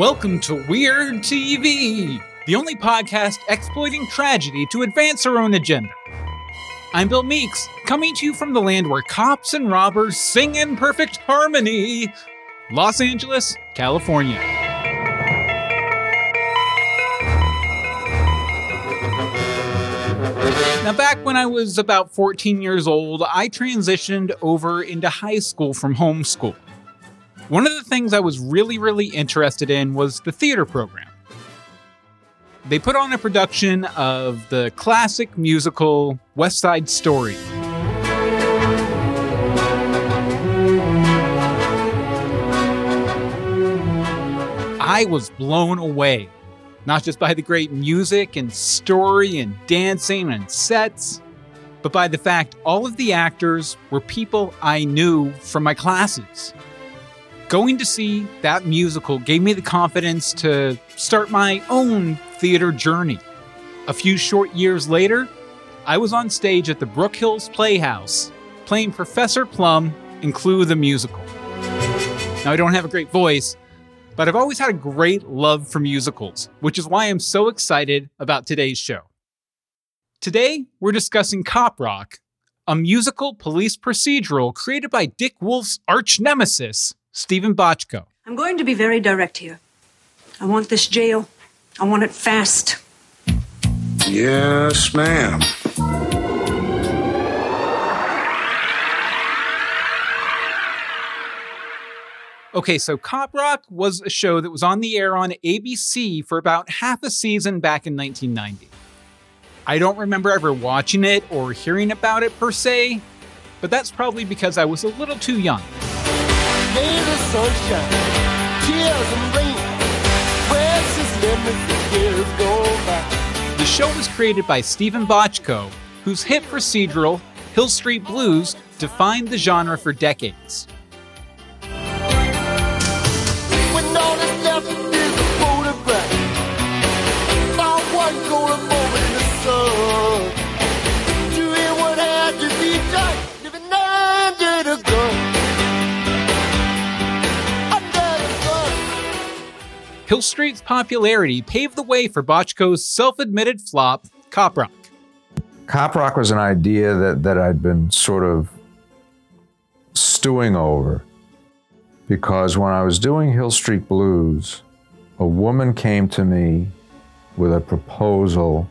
Welcome to Weird TV, the only podcast exploiting tragedy to advance our own agenda. I'm Bill Meeks, coming to you from the land where cops and robbers sing in perfect harmony Los Angeles, California. Now, back when I was about 14 years old, I transitioned over into high school from homeschool. One of the things I was really, really interested in was the theater program. They put on a production of the classic musical West Side Story. I was blown away, not just by the great music and story and dancing and sets, but by the fact all of the actors were people I knew from my classes going to see that musical gave me the confidence to start my own theater journey. A few short years later, I was on stage at the Brook Hills Playhouse playing Professor Plum in Clue the Musical. Now, I don't have a great voice, but I've always had a great love for musicals, which is why I'm so excited about today's show. Today, we're discussing Cop Rock, a musical police procedural created by Dick Wolf's arch nemesis, Steven Bochco. I'm going to be very direct here. I want this jail. I want it fast. Yes, ma'am. Okay, so Cop Rock was a show that was on the air on ABC for about half a season back in 1990. I don't remember ever watching it or hearing about it per se, but that's probably because I was a little too young sunshine, tears and rain. Precious memories years go by. The show was created by Steven Bochco, whose hit procedural, Hill Street Blues, defined the genre for decades. Hill Street's popularity paved the way for Bochco's self admitted flop, Cop Rock. Cop Rock was an idea that, that I'd been sort of stewing over because when I was doing Hill Street Blues, a woman came to me with a proposal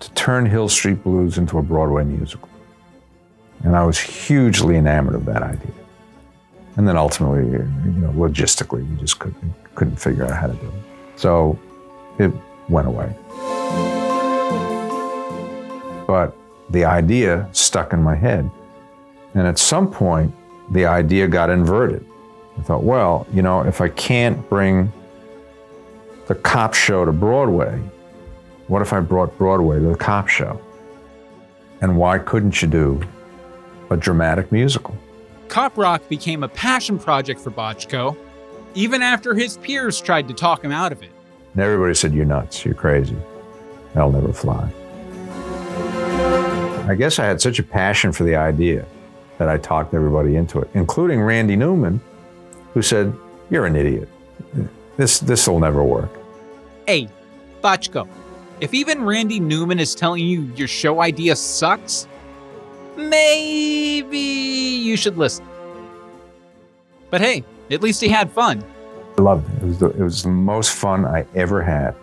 to turn Hill Street Blues into a Broadway musical. And I was hugely enamored of that idea. And then ultimately, you know, logistically, we just couldn't couldn't figure out how to do it. So it went away. But the idea stuck in my head. And at some point, the idea got inverted. I thought, well, you know, if I can't bring the cop show to Broadway, what if I brought Broadway to the cop show? And why couldn't you do a dramatic musical? Cop Rock became a passion project for Bochco, even after his peers tried to talk him out of it. And everybody said, You're nuts, you're crazy. That'll never fly. I guess I had such a passion for the idea that I talked everybody into it, including Randy Newman, who said, You're an idiot. This this will never work. Hey, Bochco, if even Randy Newman is telling you your show idea sucks, maybe you should listen. But hey, at least he had fun. I loved it. It was the, it was the most fun I ever had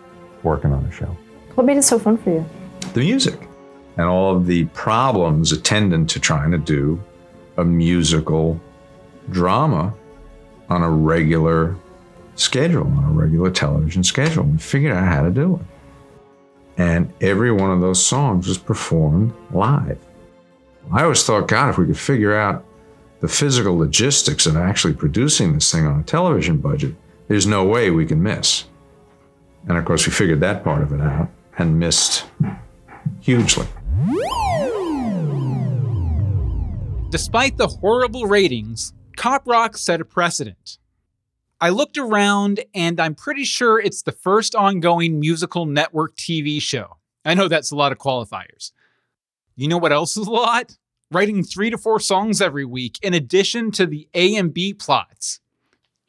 working on a show. What made it so fun for you? The music and all of the problems attendant to trying to do a musical drama on a regular schedule, on a regular television schedule. We figured out how to do it. And every one of those songs was performed live. I always thought, God, if we could figure out the physical logistics of actually producing this thing on a television budget, there's no way we can miss. And of course, we figured that part of it out and missed hugely. Despite the horrible ratings, Cop Rock set a precedent. I looked around and I'm pretty sure it's the first ongoing musical network TV show. I know that's a lot of qualifiers. You know what else is a lot? Writing three to four songs every week, in addition to the A and B plots.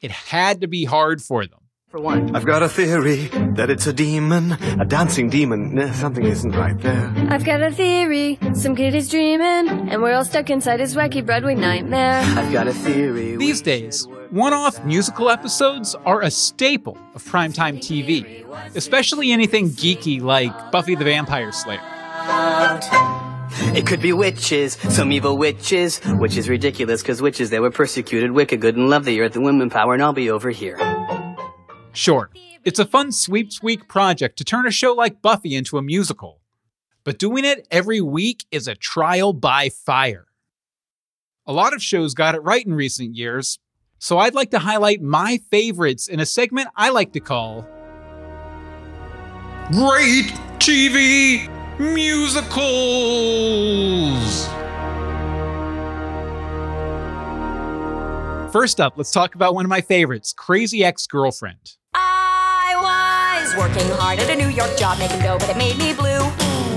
It had to be hard for them. For one. I've got a theory that it's a demon, a dancing demon. Nah, Something isn't right there. I've got a theory. Some kid is dreaming, and we're all stuck inside his wacky Broadway nightmare. I've got a theory. These days, one off musical episodes are a staple of primetime TV, especially anything geeky like Buffy the Vampire Slayer. It could be witches, some evil witches, which is ridiculous because witches, they were persecuted, wicked, good, and love the earth and women power, and I'll be over here. Sure, it's a fun sweeps week project to turn a show like Buffy into a musical, but doing it every week is a trial by fire. A lot of shows got it right in recent years, so I'd like to highlight my favorites in a segment I like to call Great TV Musicals! First up, let's talk about one of my favorites Crazy Ex Girlfriend. I was working hard at a New York job making dough, but it made me blue.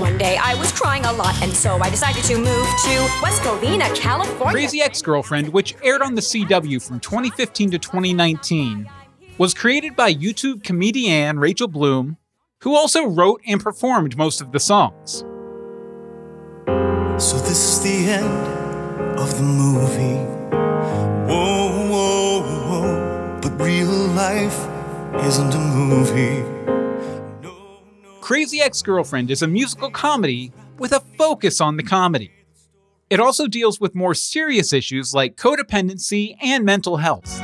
One day I was crying a lot, and so I decided to move to West Covina, California. Crazy Ex Girlfriend, which aired on the CW from 2015 to 2019, was created by YouTube comedian Rachel Bloom, who also wrote and performed most of the songs. So this is the end of the movie. Whoa, whoa, whoa. But real life isn't a movie. Crazy Ex Girlfriend is a musical comedy with a focus on the comedy. It also deals with more serious issues like codependency and mental health.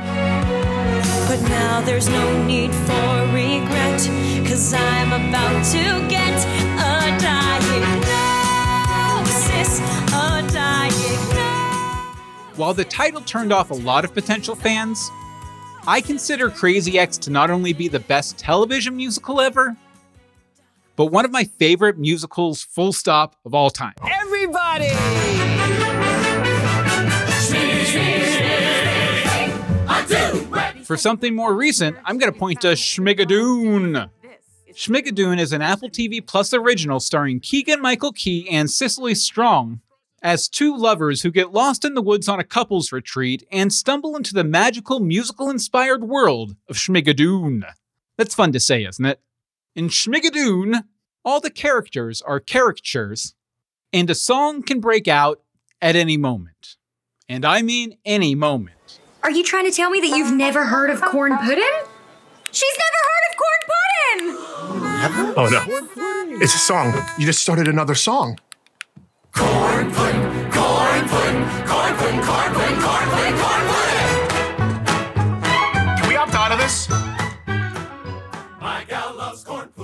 But now there's no need for regret, cause I'm about to get a diagnosis. A diagnosis. While the title turned off a lot of potential fans, I consider Crazy X to not only be the best television musical ever, but one of my favorite musicals, full stop, of all time. Everybody! For something more recent, I'm going to point to Schmigadoon. Schmigadoon is an Apple TV Plus original starring Keegan Michael Key and Cicely Strong as two lovers who get lost in the woods on a couples retreat and stumble into the magical musical inspired world of Schmigadoon. That's fun to say, isn't it? In Schmigadoon, all the characters are caricatures, and a song can break out at any moment. And I mean any moment. Are you trying to tell me that you've never heard of corn pudding? She's never heard of corn! Oh no. It's a song. You just started another song. Can we opt out of this?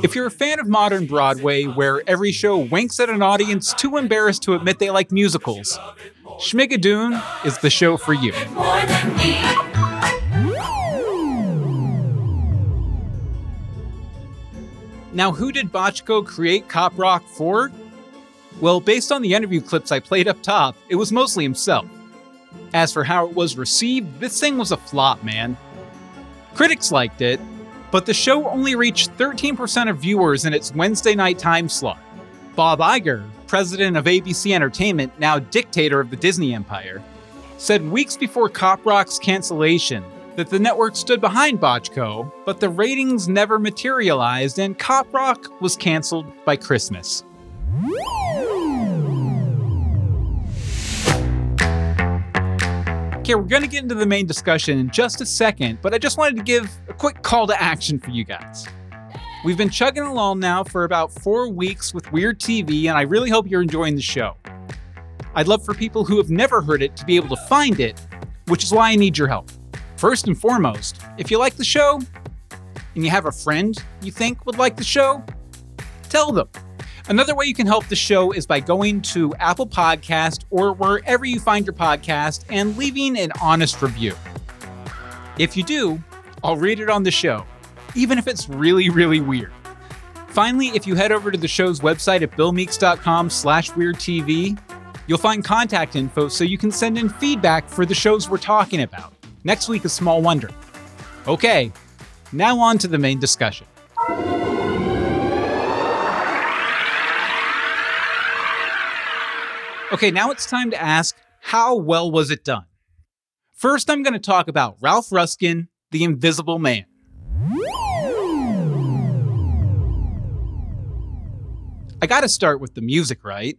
If you're a fan of modern Broadway, where every show winks at an audience too embarrassed to admit they like musicals, Schmigadoon is the show for you. Now, who did Bochco create Cop Rock for? Well, based on the interview clips I played up top, it was mostly himself. As for how it was received, this thing was a flop, man. Critics liked it, but the show only reached 13% of viewers in its Wednesday night time slot. Bob Iger, president of ABC Entertainment, now dictator of the Disney empire, said weeks before Cop Rock's cancellation that the network stood behind Bochco, but the ratings never materialized and Cop Rock was canceled by Christmas. Okay, we're going to get into the main discussion in just a second, but I just wanted to give a quick call to action for you guys. We've been chugging along now for about four weeks with Weird TV, and I really hope you're enjoying the show. I'd love for people who have never heard it to be able to find it, which is why I need your help. First and foremost, if you like the show and you have a friend you think would like the show, tell them. Another way you can help the show is by going to Apple Podcast or wherever you find your podcast and leaving an honest review. If you do, I'll read it on the show, even if it's really, really weird. Finally, if you head over to the show's website at billmeeks.com slash weirdtv, you'll find contact info so you can send in feedback for the shows we're talking about. Next week is Small Wonder. Okay, now on to the main discussion. Okay, now it's time to ask how well was it done? First, I'm going to talk about Ralph Ruskin, The Invisible Man. I gotta start with the music, right?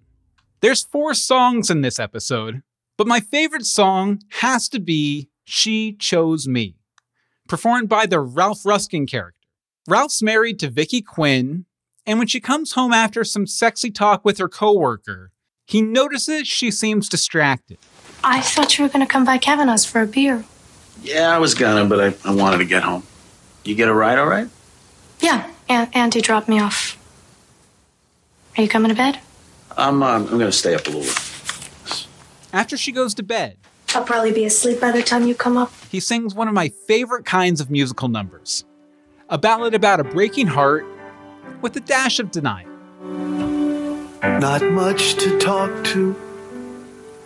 There's four songs in this episode, but my favorite song has to be she Chose Me, performed by the Ralph Ruskin character. Ralph's married to Vicky Quinn, and when she comes home after some sexy talk with her coworker, he notices she seems distracted. I thought you were going to come by Kavanaugh's for a beer. Yeah, I was gonna, but I, I wanted to get home. You get a ride, all right? Yeah, Aunt Auntie dropped me off. Are you coming to bed? I'm, uh, I'm gonna stay up a little bit. After she goes to bed, I'll probably be asleep by the time you come up. he sings one of my favorite kinds of musical numbers a ballad about a breaking heart with a dash of denial. Not much to talk to,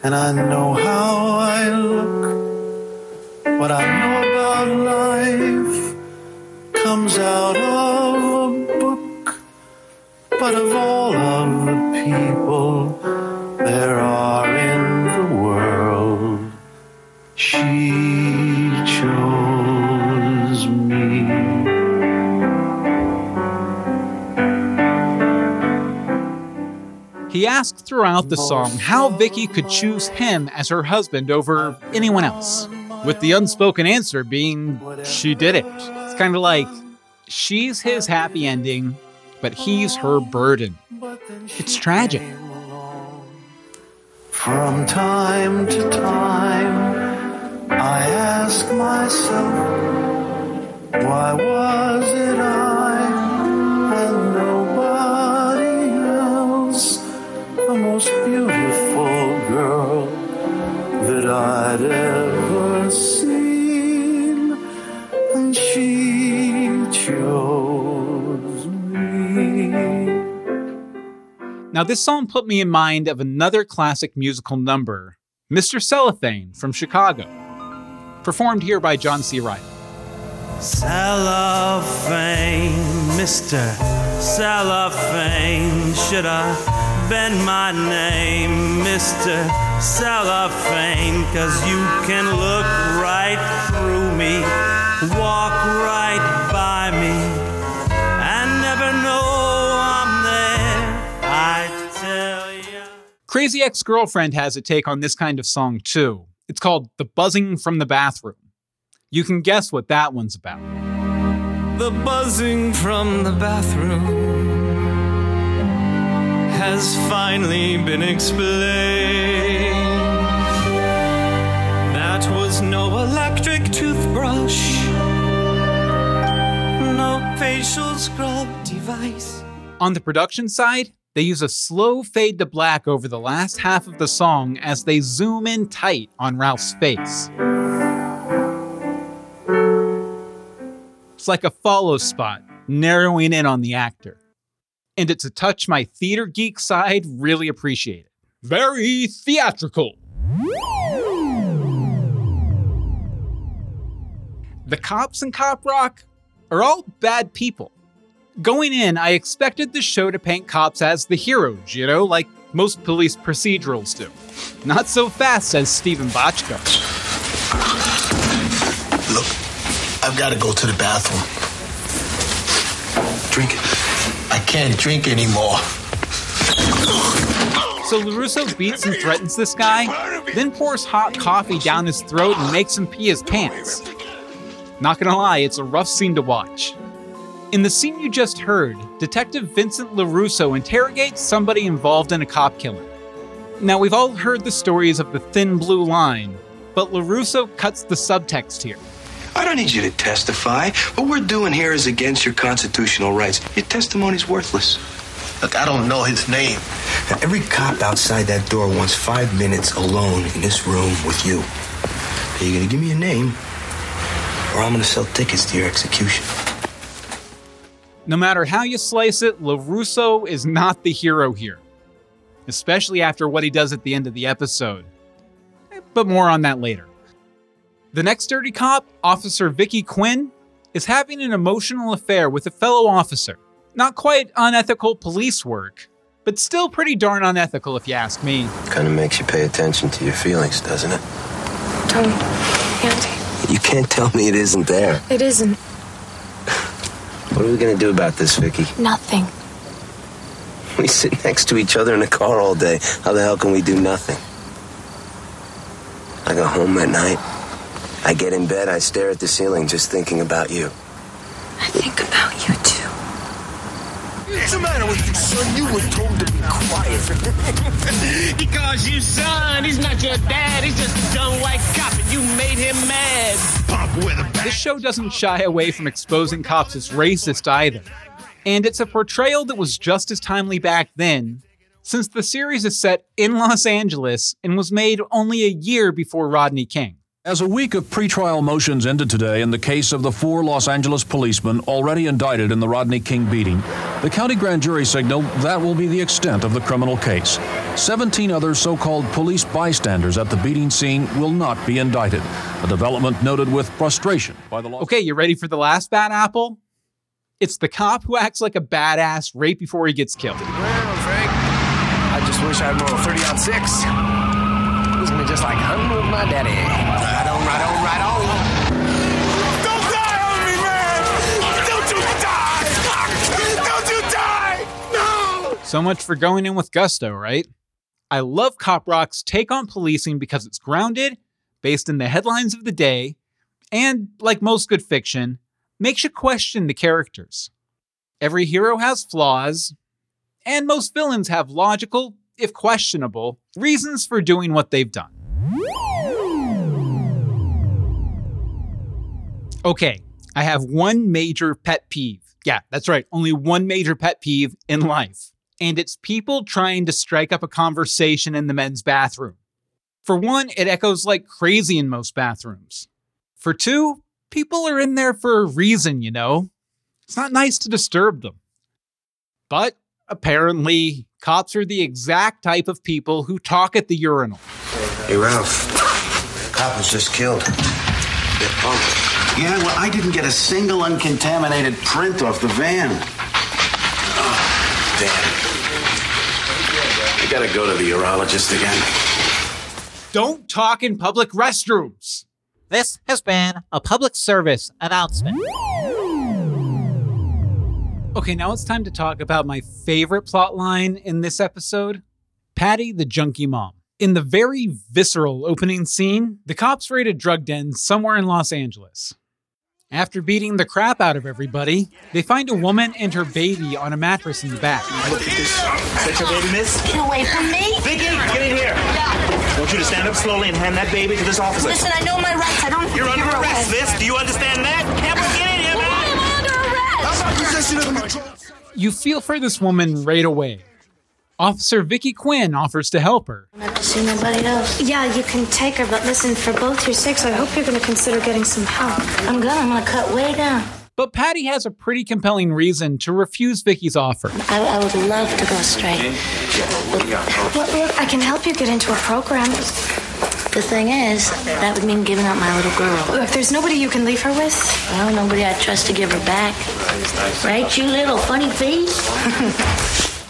and I know how I look. What I know about life comes out of a book. But of all of the people there are He asks throughout the song how Vicky could choose him as her husband over anyone else, with the unspoken answer being she did it. It's kind of like she's his happy ending, but he's her burden. It's tragic. From time to time, I ask myself, why was this song put me in mind of another classic musical number, Mr. Cellophane from Chicago, performed here by John C. Reilly. Cellophane, Mr. Cellophane, should I bend my name, Mr. Cellophane? Cause you can look right through me, walk right Crazy Ex Girlfriend has a take on this kind of song too. It's called The Buzzing from the Bathroom. You can guess what that one's about. The buzzing from the bathroom has finally been explained. That was no electric toothbrush, no facial scrub device. On the production side, they use a slow fade to black over the last half of the song as they zoom in tight on Ralph's face. It's like a follow spot, narrowing in on the actor. And it's a touch my theater geek side really appreciated. Very theatrical. The cops in Cop Rock are all bad people. Going in, I expected the show to paint cops as the heroes, you know, like most police procedurals do. Not so fast, says Steven Bochco. Look, I've got to go to the bathroom. Drink. I can't drink anymore. So LaRusso beats and threatens this guy, then pours hot coffee down his throat and makes him pee his pants. Not gonna lie, it's a rough scene to watch. In the scene you just heard, Detective Vincent LaRusso interrogates somebody involved in a cop killing. Now, we've all heard the stories of the thin blue line, but LaRusso cuts the subtext here. I don't need you to testify. What we're doing here is against your constitutional rights. Your testimony's worthless. Look, I don't know his name. Now, every cop outside that door wants five minutes alone in this room with you. Are you gonna give me a name, or I'm gonna sell tickets to your execution? No matter how you slice it, LaRusso is not the hero here, especially after what he does at the end of the episode. But more on that later. The next dirty cop, Officer Vicky Quinn, is having an emotional affair with a fellow officer. Not quite unethical police work, but still pretty darn unethical if you ask me. Kind of makes you pay attention to your feelings, doesn't it? Tony, Auntie, You can't tell me it isn't there. it isn't. What are we gonna do about this, Vicky? Nothing. We sit next to each other in the car all day. How the hell can we do nothing? I go home at night. I get in bed, I stare at the ceiling just thinking about you. I think about you too. What's the matter with you, son? You were told to be quiet. he calls you son. He's not your dad. He's just a dumb white cop, and you made him mad. Pop with a This show doesn't shy away from exposing cops as racist either. And it's a portrayal that was just as timely back then, since the series is set in Los Angeles and was made only a year before Rodney King. As a week of pretrial motions ended today in the case of the four Los Angeles policemen already indicted in the Rodney King beating, the county grand jury signaled that will be the extent of the criminal case. 17 other so called police bystanders at the beating scene will not be indicted, a development noted with frustration by the law. Okay, you ready for the last bad apple? It's the cop who acts like a badass right before he gets killed. I just wish I had more 30 on 6 and just like hung with my daddy. Right on, right on, right on. Don't die on me, man! Don't you die! Don't you die! No! So much for going in with gusto, right? I love Cop Rock's take on policing because it's grounded, based in the headlines of the day, and, like most good fiction, makes you question the characters. Every hero has flaws, and most villains have logical, if questionable, reasons for doing what they've done. Okay, I have one major pet peeve. Yeah, that's right, only one major pet peeve in life. And it's people trying to strike up a conversation in the men's bathroom. For one, it echoes like crazy in most bathrooms. For two, people are in there for a reason, you know? It's not nice to disturb them. But apparently, cops are the exact type of people who talk at the urinal. Hey, Ralph. Cop was just killed. Yeah, well, I didn't get a single uncontaminated print off the van. Oh, damn. I gotta go to the urologist again. Don't talk in public restrooms. This has been a public service announcement. Okay, now it's time to talk about my favorite plot line in this episode Patty the junkie mom. In the very visceral opening scene, the cops raid a drug den somewhere in Los Angeles. After beating the crap out of everybody, they find a woman and her baby on a mattress in the back. Look at this. Is that your baby, miss? Get away from me. Vicky, get in here. I want you to stand up slowly and hand that baby to this officer. Listen, I know my rights. I don't. You're under arrest, away. miss. Do you understand that? You feel for this woman right away. Officer Vicky Quinn offers to help her. Not to see nobody else. Yeah, you can take her, but listen, for both your sakes, I hope you're going to consider getting some help. I'm gonna. I'm gonna cut way down. But Patty has a pretty compelling reason to refuse Vicky's offer. I, I would love to go straight. Look, look, I can help you get into a program. The thing is, that would mean giving up my little girl. Look, there's nobody you can leave her with. Well, nobody I trust to give her back. Right, you little funny face?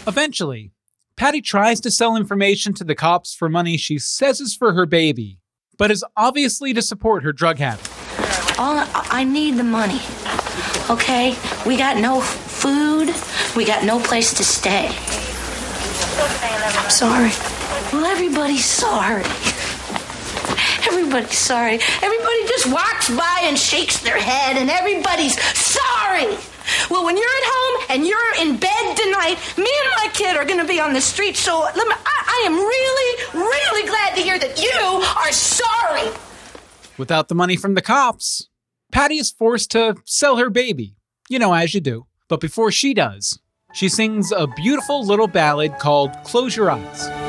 Eventually, Patty tries to sell information to the cops for money she says is for her baby, but is obviously to support her drug habit. All I, I need the money. Okay, we got no food. We got no place to stay. I'm sorry. Well, everybody's sorry. Everybody's sorry. Everybody just walks by and shakes their head, and everybody's sorry. Well, when you're at home and you're in bed tonight, me and my kid are going to be on the street. So let me, I, I am really, really glad to hear that you are sorry. Without the money from the cops, Patty is forced to sell her baby. You know, as you do. But before she does, she sings a beautiful little ballad called Close Your Eyes.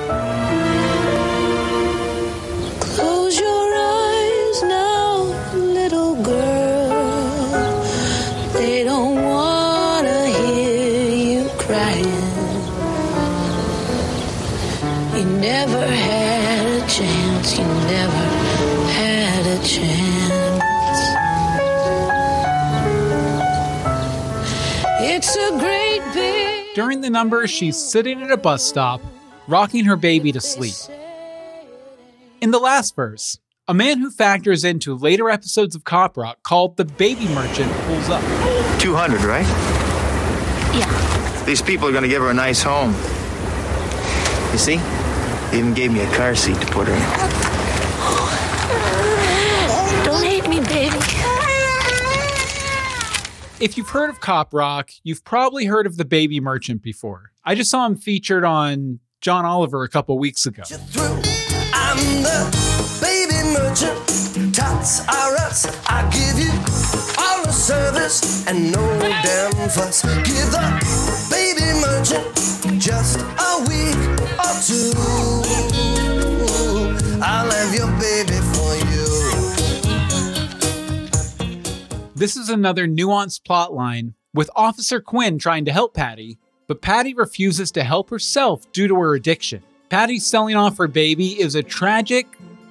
The number, she's sitting at a bus stop, rocking her baby to sleep. In the last verse, a man who factors into later episodes of Cop Rock called the baby merchant pulls up. 200, right? Yeah. These people are going to give her a nice home. You see? They even gave me a car seat to put her in. Don't hate me, baby. If you've heard of Cop Rock, you've probably heard of the Baby Merchant before. I just saw him featured on John Oliver a couple weeks ago. Us. I give you all the service and no damn fuss. This is another nuanced plot line with Officer Quinn trying to help Patty, but Patty refuses to help herself due to her addiction. Patty selling off her baby is a tragic,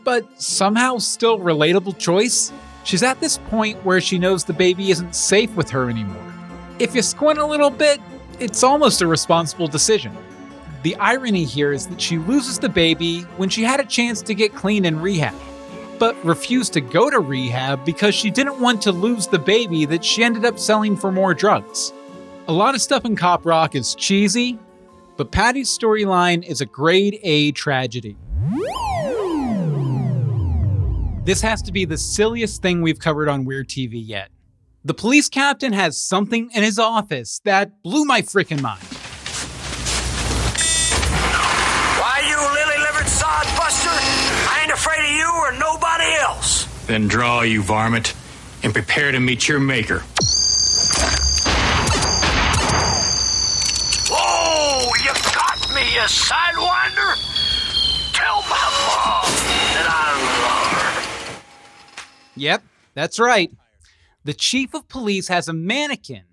but somehow still relatable choice. She's at this point where she knows the baby isn't safe with her anymore. If you squint a little bit, it's almost a responsible decision. The irony here is that she loses the baby when she had a chance to get clean in rehab, but refused to go to rehab because she didn't want to lose the baby that she ended up selling for more drugs. A lot of stuff in Cop Rock is cheesy, but Patty's storyline is a grade A tragedy. This has to be the silliest thing we've covered on Weird TV yet. The police captain has something in his office that blew my freaking mind. Why, you lily livered sod buster? I ain't afraid of you or nobody else. Then draw, you varmint, and prepare to meet your maker. Oh, you got me, you sidewinder! Tell my mom that I love her. Yep, that's right. The chief of police has a mannequin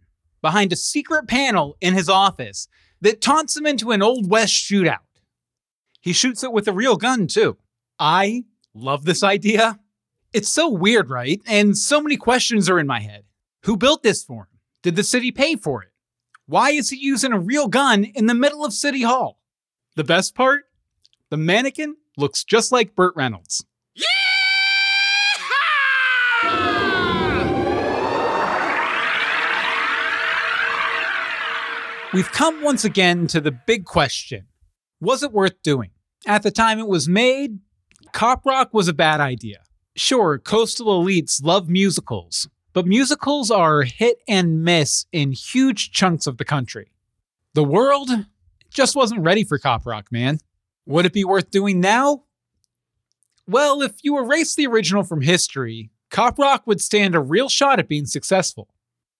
behind a secret panel in his office that taunts him into an Old West shootout. He shoots it with a real gun, too. I love this idea. It's so weird, right? And so many questions are in my head. Who built this for him? Did the city pay for it? Why is he using a real gun in the middle of City Hall? The best part? The mannequin looks just like Burt Reynolds. We've come once again to the big question Was it worth doing? At the time it was made, Cop Rock was a bad idea. Sure, coastal elites love musicals, but musicals are hit and miss in huge chunks of the country. The world just wasn't ready for Cop Rock, man. Would it be worth doing now? Well, if you erase the original from history, Cop Rock would stand a real shot at being successful.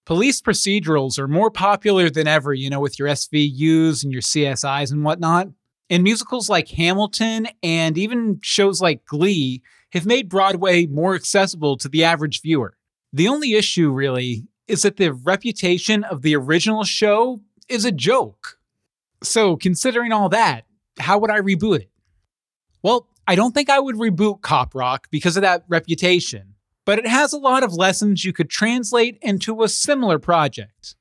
Police procedurals are more popular than ever, you know, with your SVUs and your CSIs and whatnot. And musicals like Hamilton and even shows like Glee have made Broadway more accessible to the average viewer. The only issue, really, is that the reputation of the original show is a joke. So, considering all that, how would I reboot it? Well, I don't think I would reboot Cop Rock because of that reputation, but it has a lot of lessons you could translate into a similar project.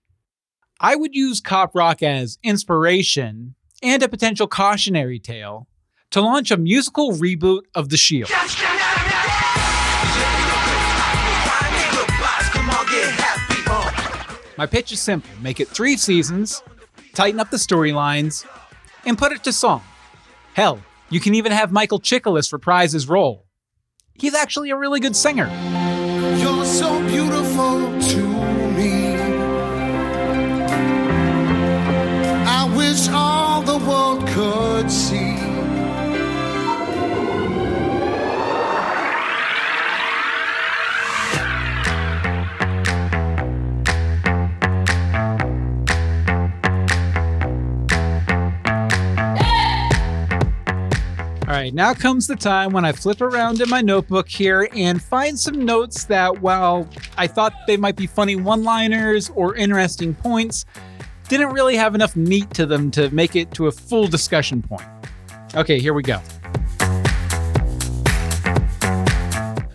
I would use Cop Rock as inspiration and a potential cautionary tale to launch a musical reboot of The Shield. My pitch is simple make it three seasons, tighten up the storylines, and put it to song. Hell, you can even have Michael Chiklis reprise his role. He's actually a really good singer. You're so beautiful to me. I wish all the world could see. Right, now comes the time when I flip around in my notebook here and find some notes that, while I thought they might be funny one liners or interesting points, didn't really have enough meat to them to make it to a full discussion point. Okay, here we go.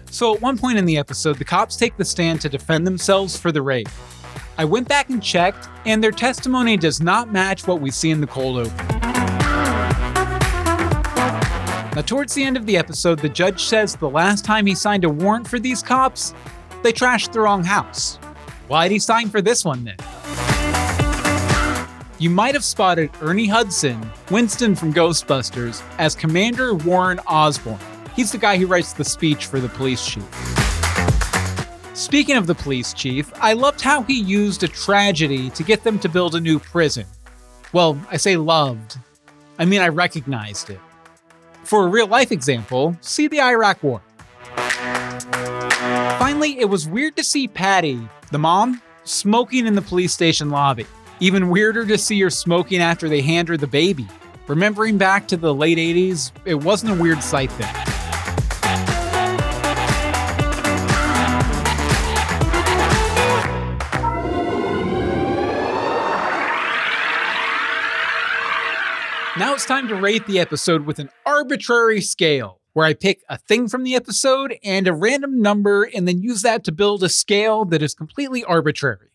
So, at one point in the episode, the cops take the stand to defend themselves for the rape. I went back and checked, and their testimony does not match what we see in the cold open. Now, towards the end of the episode, the judge says the last time he signed a warrant for these cops, they trashed the wrong house. Why'd he sign for this one then? you might have spotted Ernie Hudson, Winston from Ghostbusters, as Commander Warren Osborne. He's the guy who writes the speech for the police chief. Speaking of the police chief, I loved how he used a tragedy to get them to build a new prison. Well, I say loved. I mean, I recognized it. For a real life example, see the Iraq War. Finally, it was weird to see Patty, the mom, smoking in the police station lobby. Even weirder to see her smoking after they hand her the baby. Remembering back to the late 80s, it wasn't a weird sight then. Now it's time to rate the episode with an arbitrary scale, where I pick a thing from the episode and a random number and then use that to build a scale that is completely arbitrary.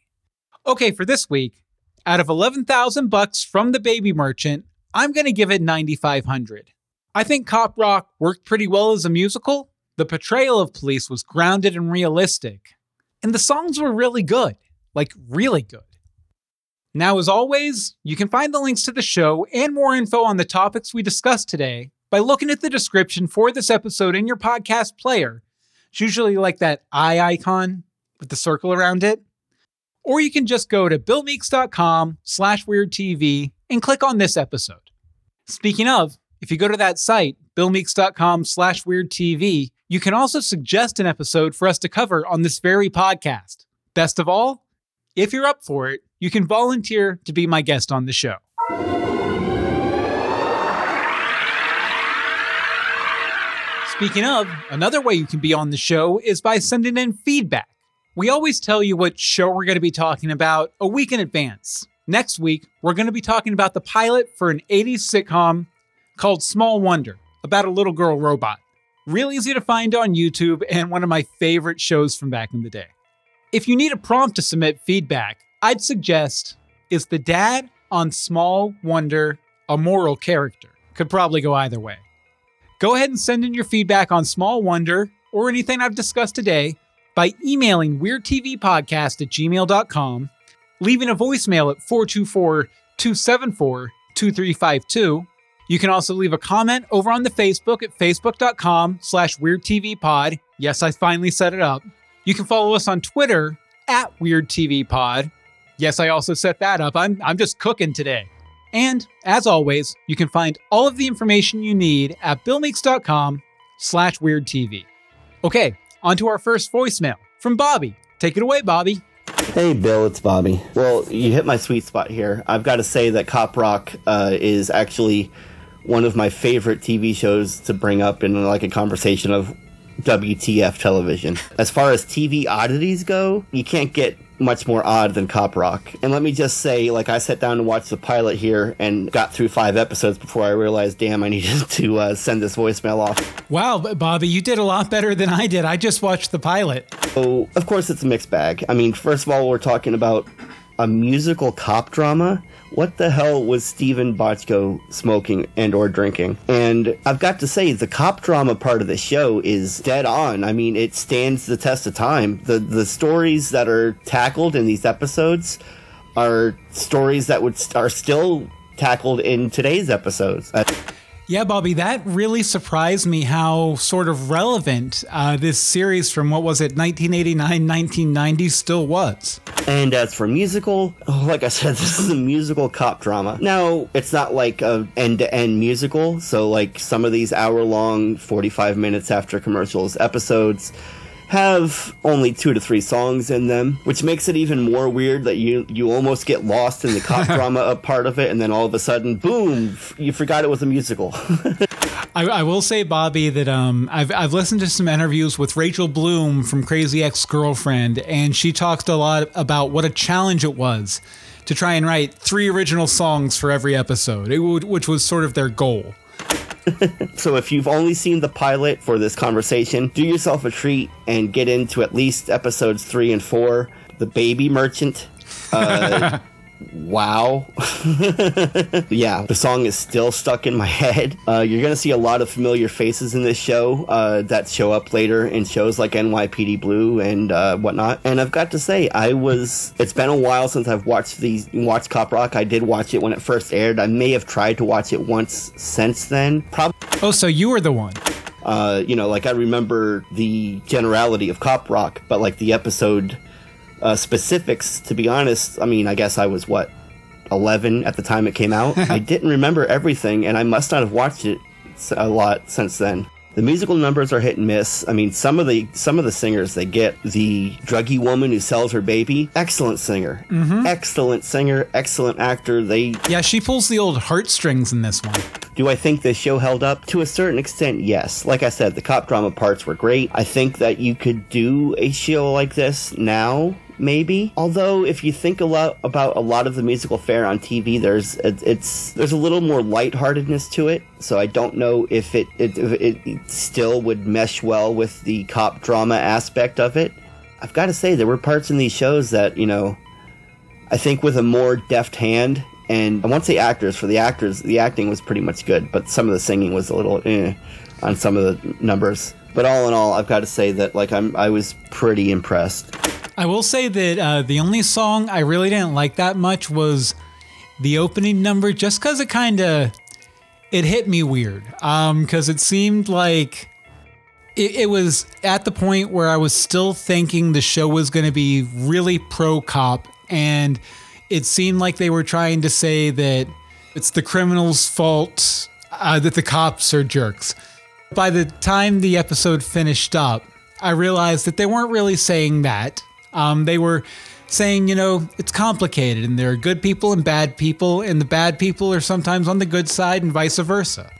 Okay, for this week, out of 11,000 bucks from the baby merchant, I'm going to give it 9500. I think Cop Rock worked pretty well as a musical. The portrayal of police was grounded and realistic, and the songs were really good, like really good. Now, as always, you can find the links to the show and more info on the topics we discussed today by looking at the description for this episode in your podcast player. It's usually like that eye icon with the circle around it. Or you can just go to billmeeks.com slash weirdtv and click on this episode. Speaking of, if you go to that site, billmeeks.com slash weirdtv, you can also suggest an episode for us to cover on this very podcast. Best of all, if you're up for it, you can volunteer to be my guest on the show. Speaking of, another way you can be on the show is by sending in feedback. We always tell you what show we're going to be talking about a week in advance. Next week, we're going to be talking about the pilot for an 80s sitcom called Small Wonder about a little girl robot. Real easy to find on YouTube and one of my favorite shows from back in the day. If you need a prompt to submit feedback, I'd suggest is the dad on Small Wonder a moral character? Could probably go either way. Go ahead and send in your feedback on Small Wonder or anything I've discussed today by emailing weirdtvpodcast at gmail.com, leaving a voicemail at 424 274 2352. You can also leave a comment over on the Facebook at facebook.com slash weirdtvpod. Yes, I finally set it up. You can follow us on Twitter at weirdtvpod. Yes, I also set that up. I'm, I'm just cooking today. And as always, you can find all of the information you need at billmeeks.com slash weirdtv. Okay, on to our first voicemail from Bobby. Take it away, Bobby. Hey, Bill, it's Bobby. Well, you hit my sweet spot here. I've got to say that Cop Rock uh, is actually one of my favorite TV shows to bring up in like a conversation of WTF television. As far as TV oddities go, you can't get much more odd than Cop Rock. And let me just say, like, I sat down and watched the pilot here and got through five episodes before I realized, damn, I needed to uh, send this voicemail off. Wow, Bobby, you did a lot better than I did. I just watched the pilot. So, of course, it's a mixed bag. I mean, first of all, we're talking about a musical cop drama what the hell was Steven Bochco smoking and or drinking? And I've got to say, the cop drama part of the show is dead on. I mean, it stands the test of time. The the stories that are tackled in these episodes are stories that would are still tackled in today's episodes. Yeah, Bobby, that really surprised me how sort of relevant uh, this series from what was it, 1989, 1990 still was. And as for musical, oh, like I said, this is a musical cop drama. Now, it's not like a end to end musical, so like some of these hour long, 45 minutes after commercials episodes have only two to three songs in them, which makes it even more weird that you you almost get lost in the cop drama part of it, and then all of a sudden, boom, you forgot it was a musical. I, I, will say, Bobby, that um, I've I've listened to some interviews with Rachel Bloom from Crazy Ex Girlfriend, and she talked a lot about what a challenge it was to try and write three original songs for every episode, it would, which was sort of their goal. so if you've only seen the pilot for this conversation, do yourself a treat and get into at least episodes three and four. The Baby Merchant. Uh, wow. yeah, the song is still stuck in my head. Uh, you're going to see a lot of familiar faces in this show uh, that show up later in shows like NYPD Blue and uh, whatnot. And I've got to say, I was. It's been a while since I've watched these watched Cop Rock. I did watch it when it first aired. I may have tried to watch it once since then. Probably. Oh, so you were the one. Uh, you know, like I remember the generality of Cop Rock, but like the episode uh, specifics, to be honest, I mean, I guess I was what 11 at the time it came out. I didn't remember everything, and I must not have watched it a lot since then. The musical numbers are hit and miss. I mean, some of the some of the singers they get the druggy woman who sells her baby, excellent singer, Mhm. excellent singer, excellent actor. They Yeah, she pulls the old heartstrings in this one. do I think this show held up? To a certain extent, yes. Like I said, the cop drama parts were great. I think that you could do a show like this now, maybe. Although, if you think a lot about a lot of the musical fare on TV, there's it, it's there's a little more lightheartedness to it. So I don't know if it it it still would mesh well with the cop drama aspect of it. I've got to say, there were parts in these shows that you know I think with a more deft hand, and I won't say actors. For the actors, the acting was pretty much good, but some of the singing was a little eh on some of the numbers. But all in all, I've got to say that like I'm I was pretty impressed. I will say that uh, the only song I really didn't like that much was the opening number, just because it kind of it hit me weird. Um, because it seemed like it, it was at the point where I was still thinking the show was going to be really pro cop, and it seemed like they were trying to say that it's the criminals' fault uh, that the cops are jerks. By the time the episode finished up, I realized that they weren't really saying that. Um, they were saying, you know, it's complicated and there are good people and bad people, and the bad people are sometimes on the good side and vice versa.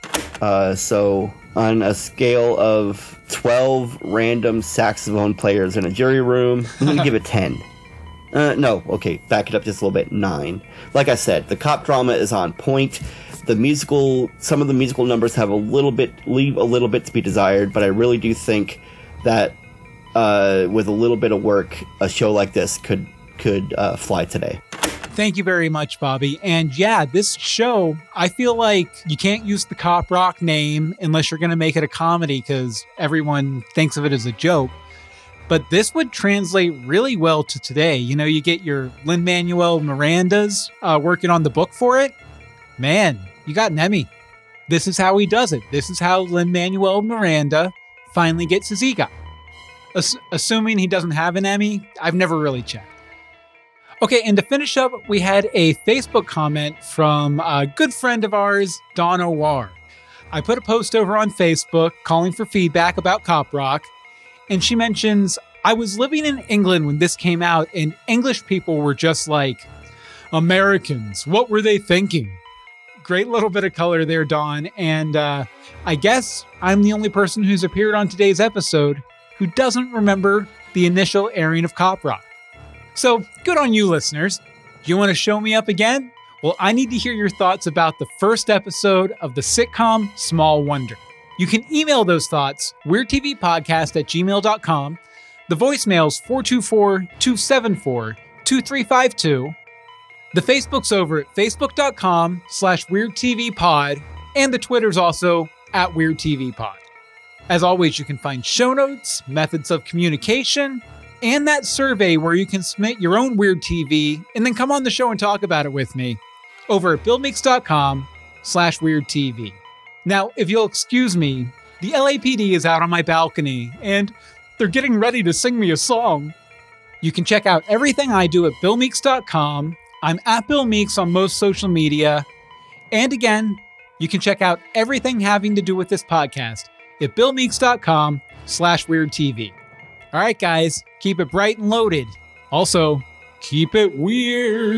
Uh, so on a scale of 12 random saxophone players in a jury room, I'm gonna give it 10. Uh, no, okay, back it up just a little bit. Nine. Like I said, the cop drama is on point. The musical, some of the musical numbers have a little bit, leave a little bit to be desired, but I really do think that uh, with a little bit of work, a show like this could could uh, fly today. Thank you very much, Bobby. And yeah, this show, I feel like you can't use the Cop Rock name unless you're going to make it a comedy because everyone thinks of it as a joke. But this would translate really well to today. You know, you get your Lin Manuel Miranda's uh, working on the book for it. Man, you got an Emmy. This is how he does it. This is how Lin Manuel Miranda finally gets his EGOT. Ass- assuming he doesn't have an Emmy, I've never really checked. Okay, and to finish up, we had a Facebook comment from a good friend of ours, Don O'War. I put a post over on Facebook calling for feedback about Cop Rock, and she mentions I was living in England when this came out, and English people were just like, Americans, what were they thinking? Great little bit of color there, Don. And uh, I guess I'm the only person who's appeared on today's episode who doesn't remember the initial airing of Cop Rock. So good on you, listeners. Do you want to show me up again? Well, I need to hear your thoughts about the first episode of the sitcom Small Wonder. You can email those thoughts, weirdtvpodcast at gmail.com. The voicemail's 424 274 2352. The Facebook's over at facebook.com slash weirdtvpod, and the Twitter's also at weirdtvpod. As always, you can find show notes, methods of communication, and that survey where you can submit your own weird TV and then come on the show and talk about it with me over at billmeeks.com slash weird TV. Now, if you'll excuse me, the LAPD is out on my balcony and they're getting ready to sing me a song. You can check out everything I do at billmeeks.com. I'm at Bill Meeks on most social media. And again, you can check out everything having to do with this podcast at billmeeks.com slash weird TV. All right, guys, keep it bright and loaded. Also, keep it weird.